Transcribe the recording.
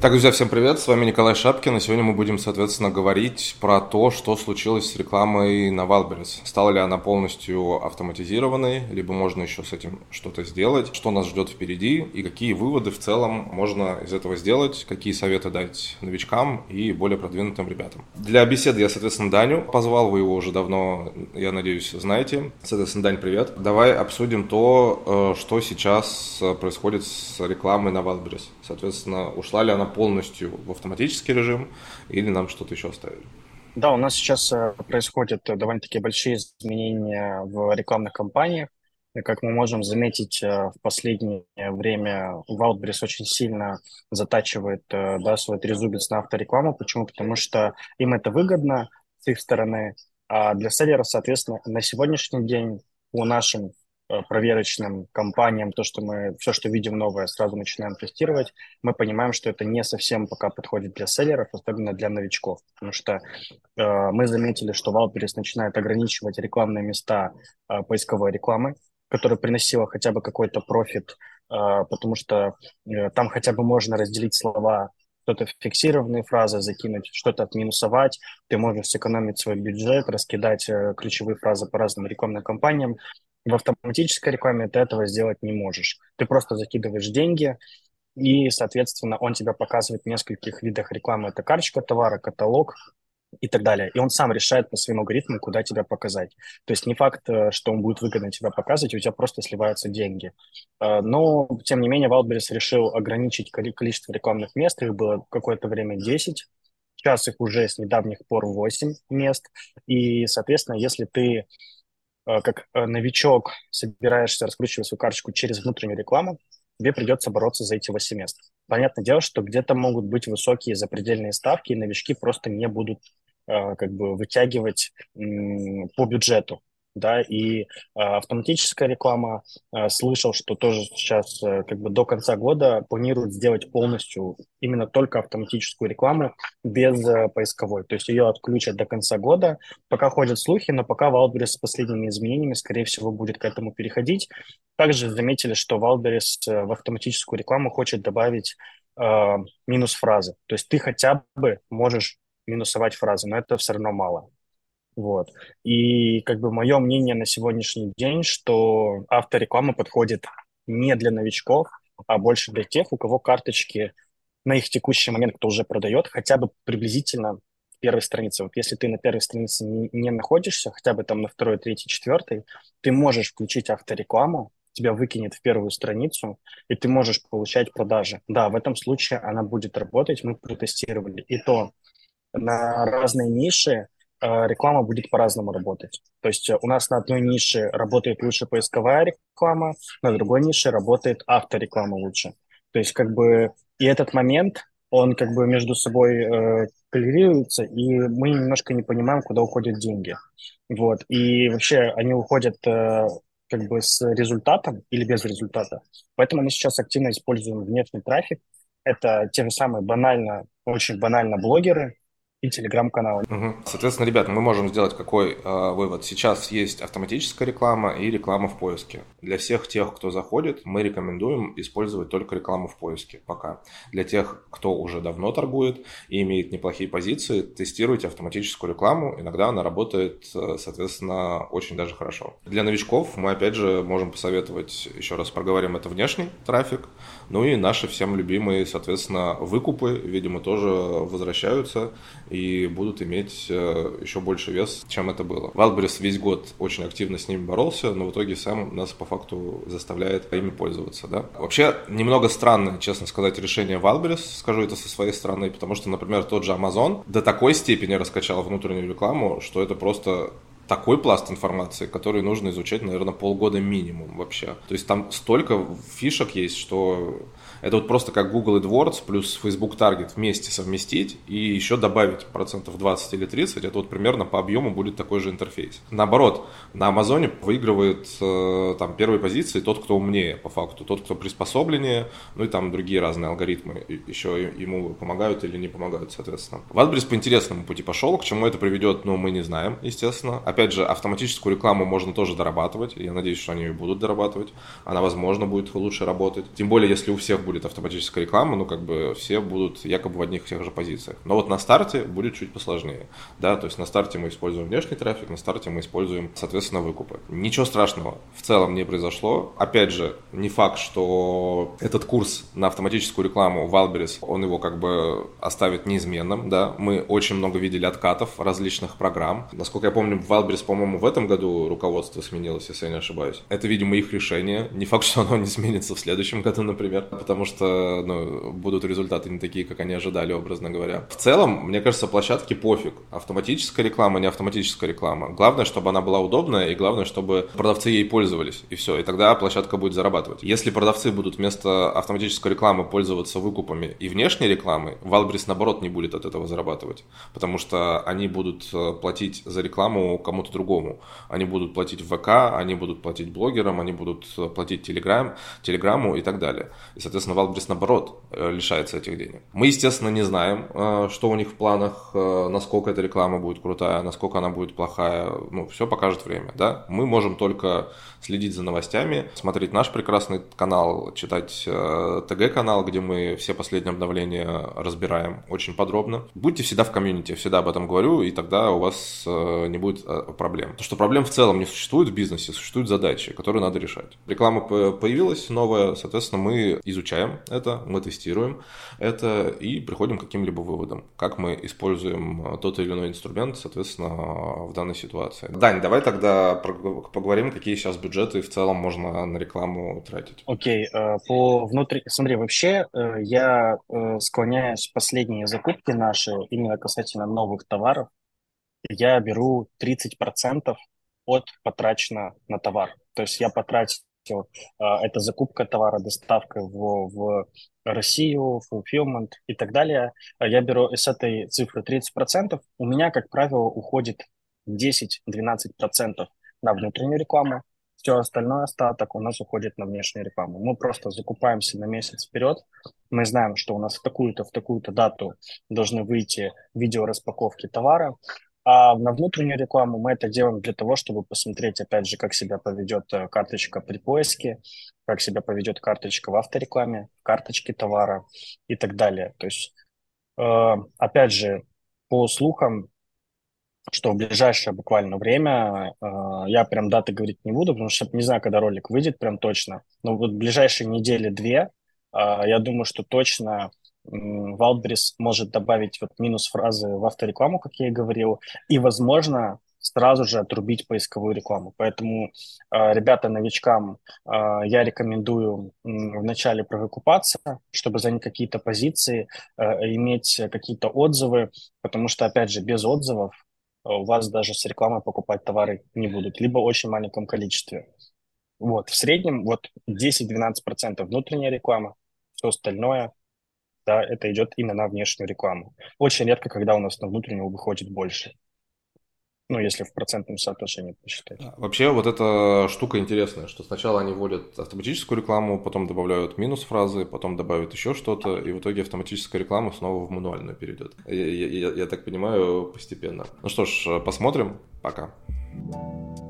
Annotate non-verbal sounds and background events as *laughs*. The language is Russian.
Так, друзья, всем привет, с вами Николай Шапкин, и сегодня мы будем, соответственно, говорить про то, что случилось с рекламой на Wildberries. Стала ли она полностью автоматизированной, либо можно еще с этим что-то сделать, что нас ждет впереди, и какие выводы в целом можно из этого сделать, какие советы дать новичкам и более продвинутым ребятам. Для беседы я, соответственно, Даню позвал, вы его уже давно, я надеюсь, знаете. Соответственно, Дань, привет. Давай обсудим то, э, что сейчас происходит с рекламой на Wildberries. Соответственно, ушла ли она полностью в автоматический режим или нам что-то еще оставили? Да, у нас сейчас э, происходят э, довольно-таки большие изменения в рекламных кампаниях. И как мы можем заметить, э, в последнее время Wildberries очень сильно затачивает да, свой трезубец на авторекламу. Почему? Потому что им это выгодно с их стороны, а для селлеров, соответственно, на сегодняшний день по нашим проверочным компаниям, то, что мы все, что видим новое, сразу начинаем тестировать, мы понимаем, что это не совсем пока подходит для селлеров, особенно для новичков, потому что э, мы заметили, что Wildberries начинает ограничивать рекламные места э, поисковой рекламы, которая приносила хотя бы какой-то профит, э, потому что э, там хотя бы можно разделить слова что-то фиксированные фразы закинуть, что-то отминусовать, ты можешь сэкономить свой бюджет, раскидать э, ключевые фразы по разным рекламным кампаниям, в автоматической рекламе ты этого сделать не можешь. Ты просто закидываешь деньги, и, соответственно, он тебя показывает в нескольких видах рекламы. Это карточка товара, каталог и так далее. И он сам решает по своим алгоритмам, куда тебя показать. То есть не факт, э, что он будет выгодно тебя показывать, у тебя просто сливаются деньги. Э, но, тем не менее, Wildberries решил ограничить количество рекламных мест. Их было какое-то время 10. Сейчас их уже с недавних пор 8 мест. И, соответственно, если ты как э, новичок собираешься раскручивать свою карточку через внутреннюю рекламу, тебе придется бороться за эти 8 мест. Понятное дело, что где-то могут быть высокие запредельные ставки, и новички просто не будут э, как бы вытягивать по бюджету да, и э, автоматическая реклама, э, слышал, что тоже сейчас э, как бы до конца года планируют сделать полностью именно только автоматическую рекламу без э, поисковой, то есть ее отключат до конца года, пока ходят слухи, но пока Wildberries с последними изменениями, скорее всего, будет к этому переходить. Также заметили, что Wildberries э, в автоматическую рекламу хочет добавить э, минус фразы, то есть ты хотя бы можешь минусовать фразы, но это все равно мало. Вот. И как бы мое мнение на сегодняшний день, что автореклама подходит не для новичков, а больше для тех, у кого карточки на их текущий момент, кто уже продает, хотя бы приблизительно первой странице. Вот если ты на первой странице не, не находишься, хотя бы там на второй, третьей, четвертой, ты можешь включить авторекламу, тебя выкинет в первую страницу, и ты можешь получать продажи. Да, в этом случае она будет работать, мы протестировали. И то на разные ниши реклама будет по-разному работать. То есть э, у нас на одной нише работает лучше поисковая реклама, на другой нише работает автореклама лучше. То есть как бы и этот момент, он как бы между собой э, коррелируется, и мы немножко не понимаем, куда уходят деньги. Вот. И вообще они уходят э, как бы с результатом или без результата. Поэтому мы сейчас активно используем внешний трафик. Это те же самые банально, очень банально блогеры, и телеграм-каналы. Угу. Соответственно, ребята, мы можем сделать какой э, вывод? Сейчас есть автоматическая реклама и реклама в поиске. Для всех тех, кто заходит, мы рекомендуем использовать только рекламу в поиске пока. Для тех, кто уже давно торгует и имеет неплохие позиции, тестируйте автоматическую рекламу. Иногда она работает, э, соответственно, очень даже хорошо. Для новичков мы, опять же, можем посоветовать, еще раз проговорим, это внешний трафик. Ну и наши всем любимые, соответственно, выкупы, видимо, тоже возвращаются и будут иметь э, еще больше вес, чем это было. Wildberries весь год очень активно с ними боролся, но в итоге сам нас по факту заставляет ими пользоваться. Да? Вообще, немного странное, честно сказать, решение Wildberries, скажу это со своей стороны, потому что, например, тот же Amazon до такой степени раскачал внутреннюю рекламу, что это просто такой пласт информации, который нужно изучать, наверное, полгода минимум вообще. То есть там столько фишек есть, что это вот просто как Google AdWords плюс Facebook Target вместе совместить и еще добавить процентов 20 или 30, это вот примерно по объему будет такой же интерфейс. Наоборот, на Амазоне выигрывает э, там первой позиции тот, кто умнее по факту, тот, кто приспособленнее, ну и там другие разные алгоритмы еще ему помогают или не помогают, соответственно. Ватбрис по интересному пути пошел, к чему это приведет, ну, мы не знаем, естественно. Опять же, автоматическую рекламу можно тоже дорабатывать. Я надеюсь, что они ее будут дорабатывать. Она, возможно, будет лучше работать. Тем более, если у всех будет автоматическая реклама, ну, как бы все будут якобы в одних и тех же позициях. Но вот на старте будет чуть посложнее. Да, то есть на старте мы используем внешний трафик, на старте мы используем, соответственно, выкупы. Ничего страшного в целом не произошло. Опять же, не факт, что этот курс на автоматическую рекламу Wildberries, он его как бы оставит неизменным, да. Мы очень много видели откатов различных программ. Насколько я помню, Wildberries, по-моему, в этом году руководство сменилось, если я не ошибаюсь. Это, видимо, их решение. Не факт, что оно *laughs* не сменится в следующем году, например, потому что ну, будут результаты не такие, как они ожидали, образно говоря. В целом, мне кажется, площадке пофиг. Автоматическая реклама, не автоматическая реклама. Главное, чтобы она была удобная, и главное, чтобы продавцы ей пользовались. И все. И тогда площадка будет зарабатывать. Если продавцы будут вместо автоматической рекламы пользоваться выкупами и внешней рекламой, Валбрис, наоборот, не будет от этого зарабатывать. Потому что они будут э, платить за рекламу кому-то другому. Они будут платить ВК, они будут платить блогерам, они будут э, платить Телеграм, Телеграмму и так далее. И, соответственно, Валбрис, наоборот, э, лишается этих денег. Мы, естественно, не знаем, что у них в планах, насколько эта реклама будет крутая, насколько она будет плохая. Ну, все покажет время, да. Мы можем только следить за новостями, смотреть наш прекрасный канал, читать э, ТГ-канал, где мы все последние обновления разбираем очень подробно. Будьте всегда в комьюнити, всегда об этом говорю, и тогда у вас э, не будет э, проблем. Потому что проблем в целом не существует в бизнесе, существуют задачи, которые надо решать. Реклама появилась новая, соответственно, мы изучаем это, мы тестируем это и приходим к каким-либо выводам, как мы используем тот или иной инструмент, соответственно, в данной ситуации. Дань, давай тогда поговорим, какие сейчас бюджеты в целом можно на рекламу тратить. Окей, okay. Э, по внутри... Смотри, вообще э, я э, склоняюсь последние закупки наши, именно касательно новых товаров, я беру 30% от потрачено на товар. То есть я потратил это закупка товара, доставка в, в Россию, fulfillment и так далее. Я беру с этой цифры 30%. У меня, как правило, уходит 10-12% на внутреннюю рекламу, все остальное остаток у нас уходит на внешнюю рекламу. Мы просто закупаемся на месяц вперед. Мы знаем, что у нас в такую-то, в такую-то дату должны выйти видео распаковки товара. А на внутреннюю рекламу мы это делаем для того, чтобы посмотреть, опять же, как себя поведет э, карточка при поиске, как себя поведет карточка в авторекламе, карточки товара и так далее. То есть, э, опять же, по слухам, что в ближайшее буквально время, э, я прям даты говорить не буду, потому что не знаю, когда ролик выйдет прям точно, но вот в ближайшие недели-две, я думаю, что точно Wildberries может добавить вот минус фразы в авторекламу, как я и говорил, и, возможно, сразу же отрубить поисковую рекламу. Поэтому, э, ребята, новичкам э, я рекомендую вначале провыкупаться, чтобы занять какие-то позиции, э, иметь какие-то отзывы, потому что, опять же, без отзывов у вас даже с рекламой покупать товары не будут, либо в очень маленьком количестве. Вот, в среднем вот 10-12% внутренняя реклама, все остальное, да, это идет именно на внешнюю рекламу. Очень редко, когда у нас на внутреннюю выходит больше. Ну, если в процентном соотношении посчитать. Вообще, вот эта штука интересная, что сначала они вводят автоматическую рекламу, потом добавляют минус фразы, потом добавят еще что-то, и в итоге автоматическая реклама снова в мануальную перейдет. Я, я, я так понимаю, постепенно. Ну что ж, посмотрим. Пока. thank